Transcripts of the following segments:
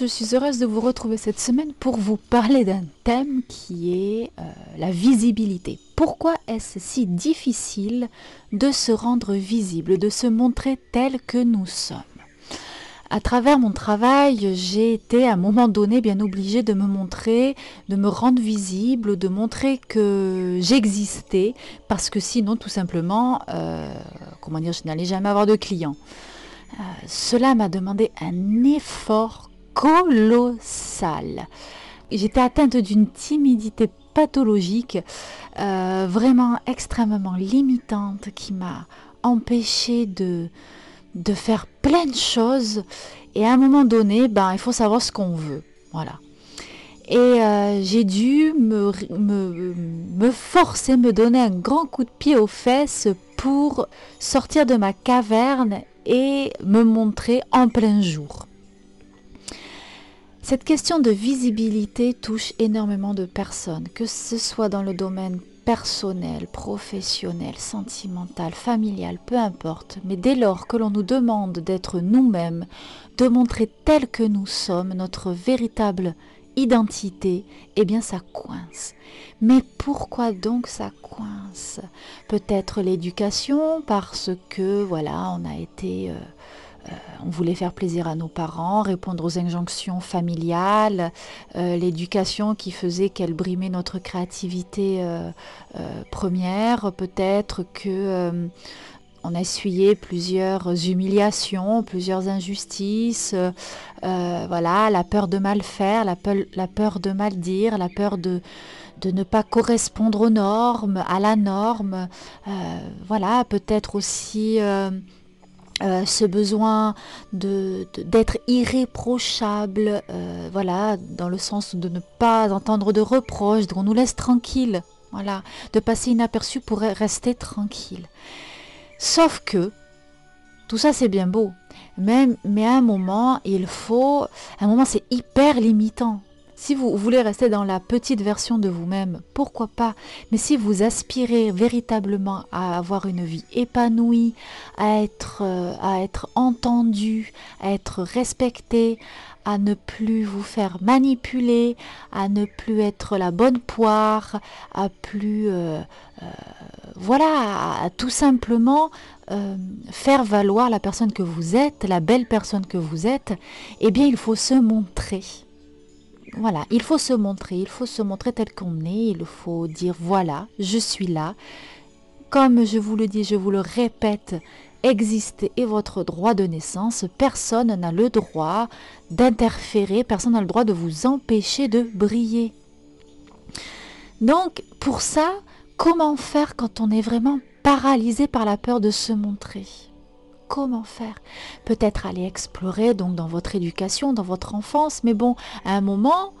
Je suis heureuse de vous retrouver cette semaine pour vous parler d'un thème qui est euh, la visibilité. Pourquoi est-ce si difficile de se rendre visible, de se montrer tel que nous sommes? À travers mon travail, j'ai été à un moment donné bien obligée de me montrer, de me rendre visible, de montrer que j'existais, parce que sinon, tout simplement, euh, comment dire, je n'allais jamais avoir de clients. Euh, cela m'a demandé un effort colossal. J'étais atteinte d'une timidité pathologique, euh, vraiment extrêmement limitante, qui m'a empêchée de, faire plein de choses. Et à un moment donné, ben, il faut savoir ce qu'on veut. Voilà. Et euh, j'ai dû me, me, me, forcer, me donner un grand coup de pied aux fesses pour sortir de ma caverne et me montrer en plein jour. Cette question de visibilité touche énormément de personnes, que ce soit dans le domaine personnel, professionnel, sentimental, familial, peu importe, mais dès lors que l'on nous demande d'être nous-mêmes, de montrer tel que nous sommes, notre véritable identité, eh bien ça coince. Mais pourquoi donc ça coince? Peut-être l'éducation, parce que voilà, on a été... Euh, on voulait faire plaisir à nos parents, répondre aux injonctions familiales, euh, l'éducation qui faisait qu'elle brimait notre créativité euh, première, peut-être que on a plusieurs humiliations, plusieurs injustices, voilà, la peur de mal faire, la peur, de mal dire, la peur de ne pas correspondre aux normes, à la norme, voilà, peut-être aussi euh, ce besoin d'être irréprochable, euh, voilà, dans le sens de ne pas entendre de reproches, qu'on nous laisse tranquille, voilà, de passer inaperçu pour rester tranquille. Sauf que tout ça c'est bien beau, mais, mais à un moment il faut, à un moment c'est hyper limitant. Si vous voulez rester dans la petite version de vous-même, pourquoi pas? Mais si vous aspirez véritablement à avoir une vie épanouie, à être, euh, entendu, à être respecté, à ne plus vous faire manipuler, à ne plus être la bonne poire, à plus... Euh, euh, voilà, à, tout simplement faire valoir la personne que vous êtes, la belle personne que vous êtes, eh bien il faut se montrer. Voilà, il faut se montrer, il faut se montrer tel qu'on est, il faut dire voilà, je suis là. Comme je vous le dis, je vous le répète, exister est votre droit de naissance. Personne n'a le droit d'interférer, personne n'a le droit de vous empêcher de briller. Donc, pour ça, comment faire quand on est vraiment paralysé par la peur de se montrer? Comment faire Peut-être aller explorer donc dans votre éducation, dans votre enfance, mais bon, à un moment,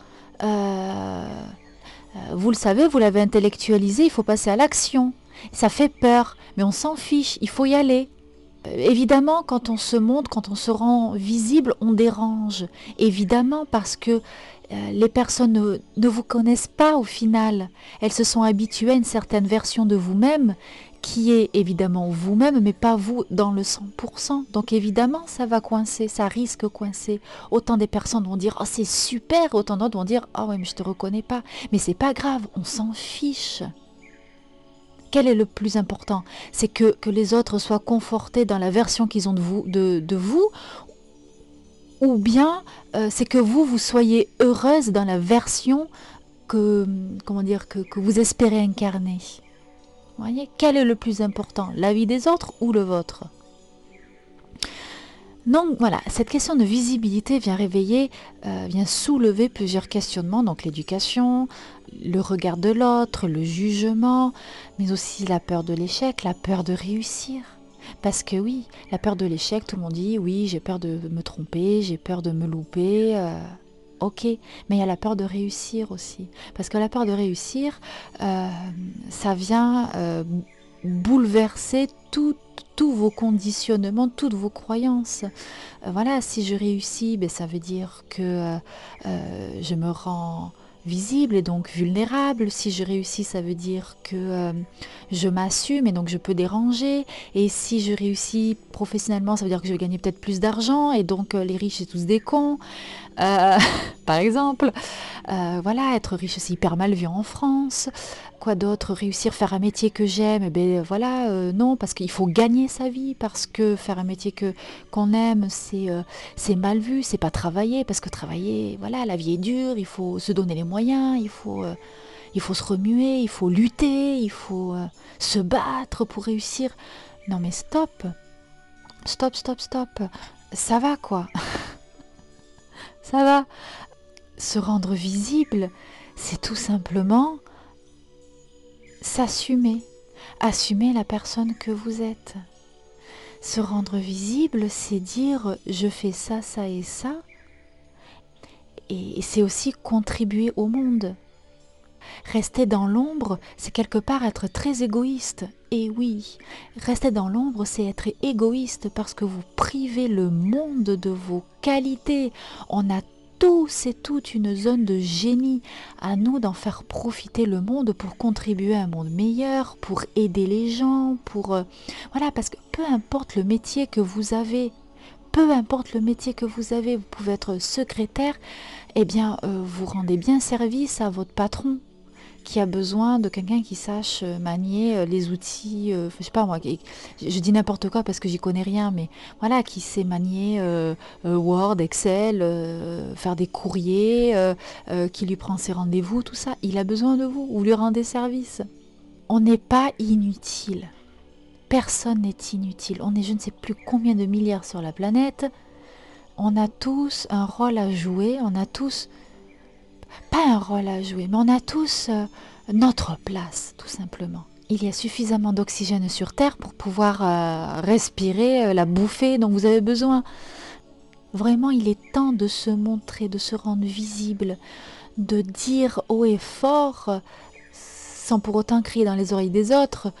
euh, euh, vous le savez, vous l'avez intellectualisé, il faut passer à l'action. Ça fait peur, mais on s'en fiche, il faut y aller. Euh, évidemment, quand on se montre, quand on se rend visible, on dérange. Évidemment, parce que les personnes ne, ne, vous connaissent pas au final. Elles se sont habituées à une certaine version de vous-même qui est évidemment vous-même, mais pas vous dans le 100%. Donc évidemment, ça va coincer, ça risque coincer. Autant des personnes vont dire, oh c'est super, autant d'autres vont dire, oh oui, mais je te reconnais pas. Mais c'est pas grave, on s'en fiche. Quel est le plus important? C'est que, les autres soient confortés dans la version qu'ils ont de vous, ou bien euh, c'est que vous, vous soyez heureuse dans la version que, comment dire, que vous espérez incarner. Voyez, quel est le plus important, la vie des autres ou le vôtre? Donc voilà, cette question de visibilité vient réveiller, euh, vient soulever plusieurs questionnements, donc l'éducation, le regard de l'autre, le jugement, mais aussi la peur de l'échec, la peur de réussir. Parce que oui, la peur de l'échec, tout le monde dit oui, j'ai peur de me tromper, j'ai peur de me louper. Euh, ok, mais il y a la peur de réussir aussi. Parce que la peur de réussir, euh, ça vient bouleverser tout tous vos conditionnements, toutes vos croyances. Euh, voilà, si je réussis, ben, ça veut dire que euh, euh, je me rends visible et donc vulnérable. Si je réussis, ça veut dire que je m'assume et donc je peux déranger. Et si je réussis professionnellement, ça veut dire que je vais gagner peut-être plus d'argent et donc les riches, c'est tous des cons. par exemple, voilà, être riche, c'est hyper mal vu en France quoi d'autre Réussir faire un métier que j'aime? Eh ben voilà, euh, non, parce qu'il faut gagner sa vie, parce que faire un métier que qu'on aime, c'est euh, c'est mal vu, c'est pas travailler, parce que travailler, voilà, la vie est dure, il faut se donner les moyens, il faut euh, il faut se remuer, il faut lutter, il faut se battre pour réussir. Non mais stop, stop, stop, stop, ça va quoi, ça va. Se rendre visible, c'est tout simplement s'assumer, assumer la personne que vous êtes. Se rendre visible, c'est dire je fais ça, ça et ça. Et c'est aussi contribuer au monde. Rester dans l'ombre, c'est quelque part être très égoïste. Et oui, rester dans l'ombre, c'est être égoïste parce que vous privez le monde de vos qualités. On a c'est toute une zone de génie. À nous d'en faire profiter le monde pour contribuer à un monde meilleur, pour aider les gens, pour... Euh, voilà, parce que peu importe le métier que vous avez, peu importe le métier que vous avez, vous pouvez être secrétaire, eh bien, euh, vous rendez bien service à votre patron qui a besoin de quelqu'un qui sache euh, manier euh, les outils, euh, je sais pas moi, je dis n'importe quoi parce que j'y connais rien, mais voilà, qui sait manier Word, Excel, faire des courriers, qui lui prend ses rendez-vous, tout ça, il a besoin de vous, vous lui rendez service. On n'est pas inutile. Personne n'est inutile. On est je ne sais plus combien de milliards sur la planète. On a tous un rôle à jouer, on a tous pas un rôle à jouer, mais on a tous euh, notre place, tout simplement. Il y a suffisamment d'oxygène sur Terre pour pouvoir euh, respirer euh, la bouffée dont vous avez besoin. Vraiment, il est temps de se montrer, de se rendre visible, de dire haut et fort, sans pour autant crier dans les oreilles des autres,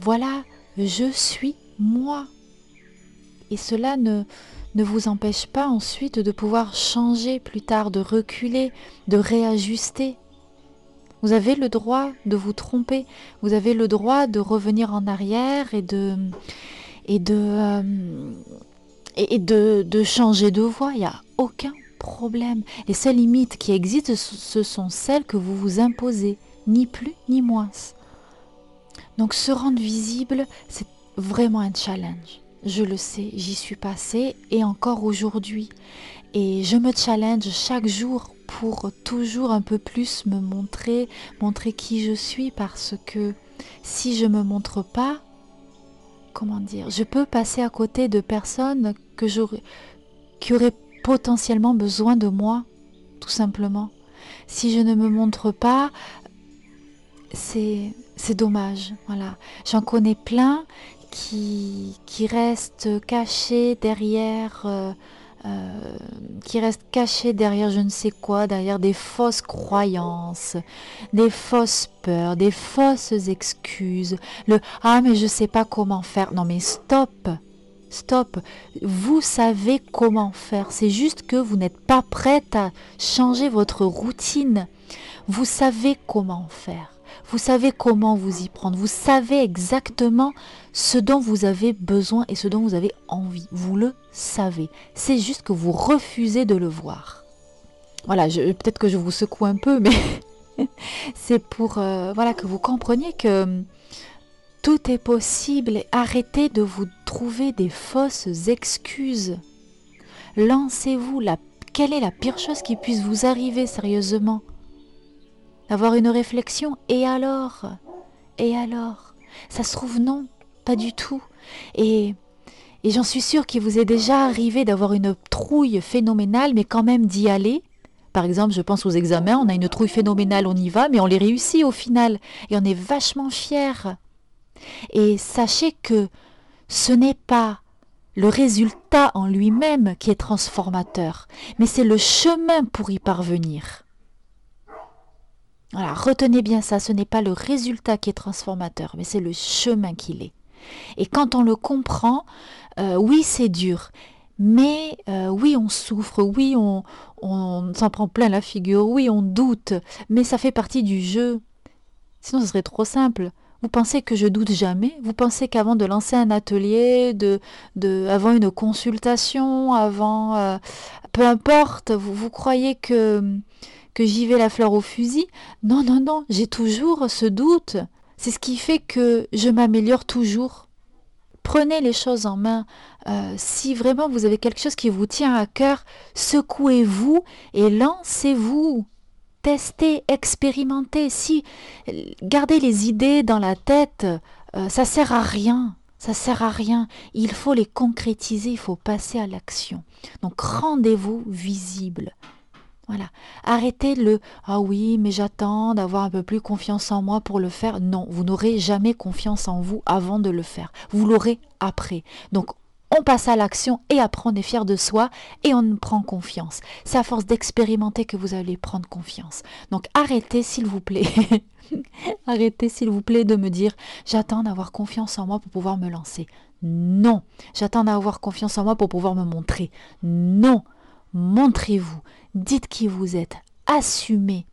voilà, je suis moi. Et cela ne, ne vous empêche pas ensuite de pouvoir changer plus tard, de reculer, de réajuster. Vous avez le droit de vous tromper, vous avez le droit de revenir en arrière et de et de euh, et de, changer de voie. Il n'y a aucun problème. Les seules limites qui existent, ce sont celles que vous vous imposez, ni plus ni moins. Donc se rendre visible, c'est vraiment un challenge. Je le sais, j'y suis passée et encore aujourd'hui. Et je me challenge chaque jour pour toujours un peu plus me montrer, montrer qui je suis parce que si je me montre pas, comment dire, je peux passer à côté de personnes que qui auraient potentiellement besoin de moi, tout simplement. Si je ne me montre pas, c'est c'est dommage, voilà. J'en connais plein qui, reste caché derrière, euh, euh, qui reste caché derrière je ne sais quoi, derrière des fausses croyances, des fausses peurs, des fausses excuses. Le ah mais je sais pas comment faire. Non mais stop. Stop, vous savez comment faire, c'est juste que vous n'êtes pas prête à changer votre routine. Vous savez comment faire. Vous savez comment vous y prendre. Vous savez exactement ce dont vous avez besoin et ce dont vous avez envie. Vous le savez. C'est juste que vous refusez de le voir. Voilà, peut-être que je vous secoue un peu, mais c'est pour euh, voilà que vous compreniez que hum, tout est possible. Arrêtez de vous trouver des fausses excuses. Lancez-vous. La... Quelle est la pire chose qui puisse vous arriver sérieusement? D'avoir une réflexion. Et alors? Et alors? Ça se trouve non, pas du tout. Et, et j'en suis sûre qu'il vous est déjà arrivé d'avoir une trouille phénoménale, mais quand même d'y aller. Par exemple, je pense aux examens, on a une trouille phénoménale, on y va, mais on les réussit au final. Et on est vachement fiers. Et sachez que ce n'est pas le résultat en lui-même qui est transformateur, mais c'est le chemin pour y parvenir. Voilà, retenez bien ça, ce n'est pas le résultat qui est transformateur, mais c'est le chemin qu'il est. Et quand on le comprend, euh, oui, c'est dur, mais euh, oui, on souffre, oui, on, s'en prend plein la figure, oui, on doute, mais ça fait partie du jeu. Sinon, ce serait trop simple. Vous pensez que je doute jamais? Vous pensez qu'avant de lancer un atelier, de, avant une consultation, avant euh, peu importe, vous croyez que j'y vais la fleur au fusil Non, non, non, j'ai toujours ce doute. C'est ce qui fait que je m'améliore toujours. Prenez les choses en main. Euh, si vraiment vous avez quelque chose qui vous tient à cœur, secouez-vous et lancez-vous tester, expérimenter. Si garder les idées dans la tête, euh, ça sert à rien. Ça sert à rien. Il faut les concrétiser, il faut passer à l'action. Donc rendez-vous visible. Voilà. Arrêtez le Ah oui, mais j'attends d'avoir un peu plus confiance en moi pour le faire. Non, vous n'aurez jamais confiance en vous avant de le faire. Vous l'aurez après. Donc on passe à l'action et après on est fier de soi et on prend confiance. C'est à force d'expérimenter que vous allez prendre confiance. Donc arrêtez s'il vous plaît. arrêtez s'il vous plaît de me dire j'attends d'avoir confiance en moi pour pouvoir me lancer. Non, j'attends d'avoir confiance en moi pour pouvoir me montrer. Non, montrez-vous, dites qui vous êtes, assumez.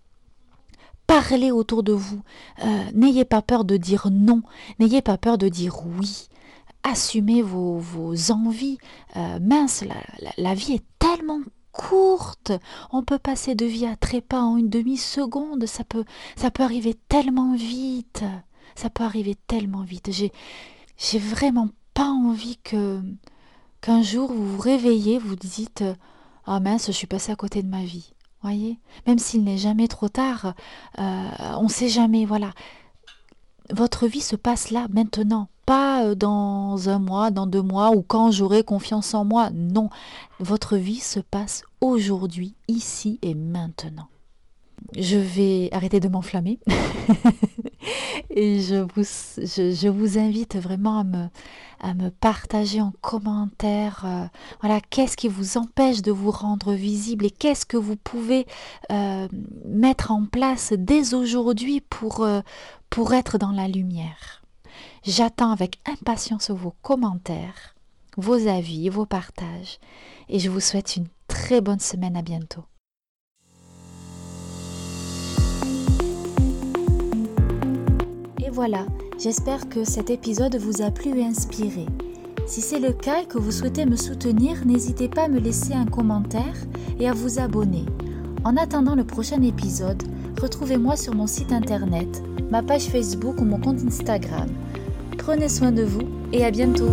Parlez autour de vous. Euh, n'ayez pas peur de dire non. N'ayez pas peur de dire oui assumez vos, envies. Euh, mince, la, vie est tellement courte. On peut passer de vie à trépas en une demi-seconde. Ça peut, ça peut arriver tellement vite. Ça peut arriver tellement vite. J'ai, vraiment pas envie que qu'un jour vous vous réveillez, vous dites Ah mince, je suis passé à côté de ma vie. Voyez? Même s'il n'est jamais trop tard, euh, on ne sait jamais. Voilà. Votre vie se passe là, maintenant pas euh, dans un mois, dans deux mois ou quand j'aurai confiance en moi. Non, votre vie se passe aujourd'hui, ici et maintenant. Je vais arrêter de m'enflammer et je vous, invite vraiment à me, partager en commentaire euh, voilà qu'est-ce qui vous empêche de vous rendre visible et qu'est-ce que vous pouvez euh, mettre en place dès aujourd'hui pour, pour être dans la lumière. J'attends avec impatience vos commentaires, vos avis, vos partages et je vous souhaite une très bonne semaine. À bientôt. Voilà, j'espère que cet épisode vous a plu et inspiré. Si c'est le cas et que vous souhaitez me soutenir, n'hésitez pas à me laisser un commentaire et à vous abonner. En attendant le prochain épisode, retrouvez-moi sur mon site internet, ma page Facebook ou mon compte Instagram. Prenez soin de vous et à bientôt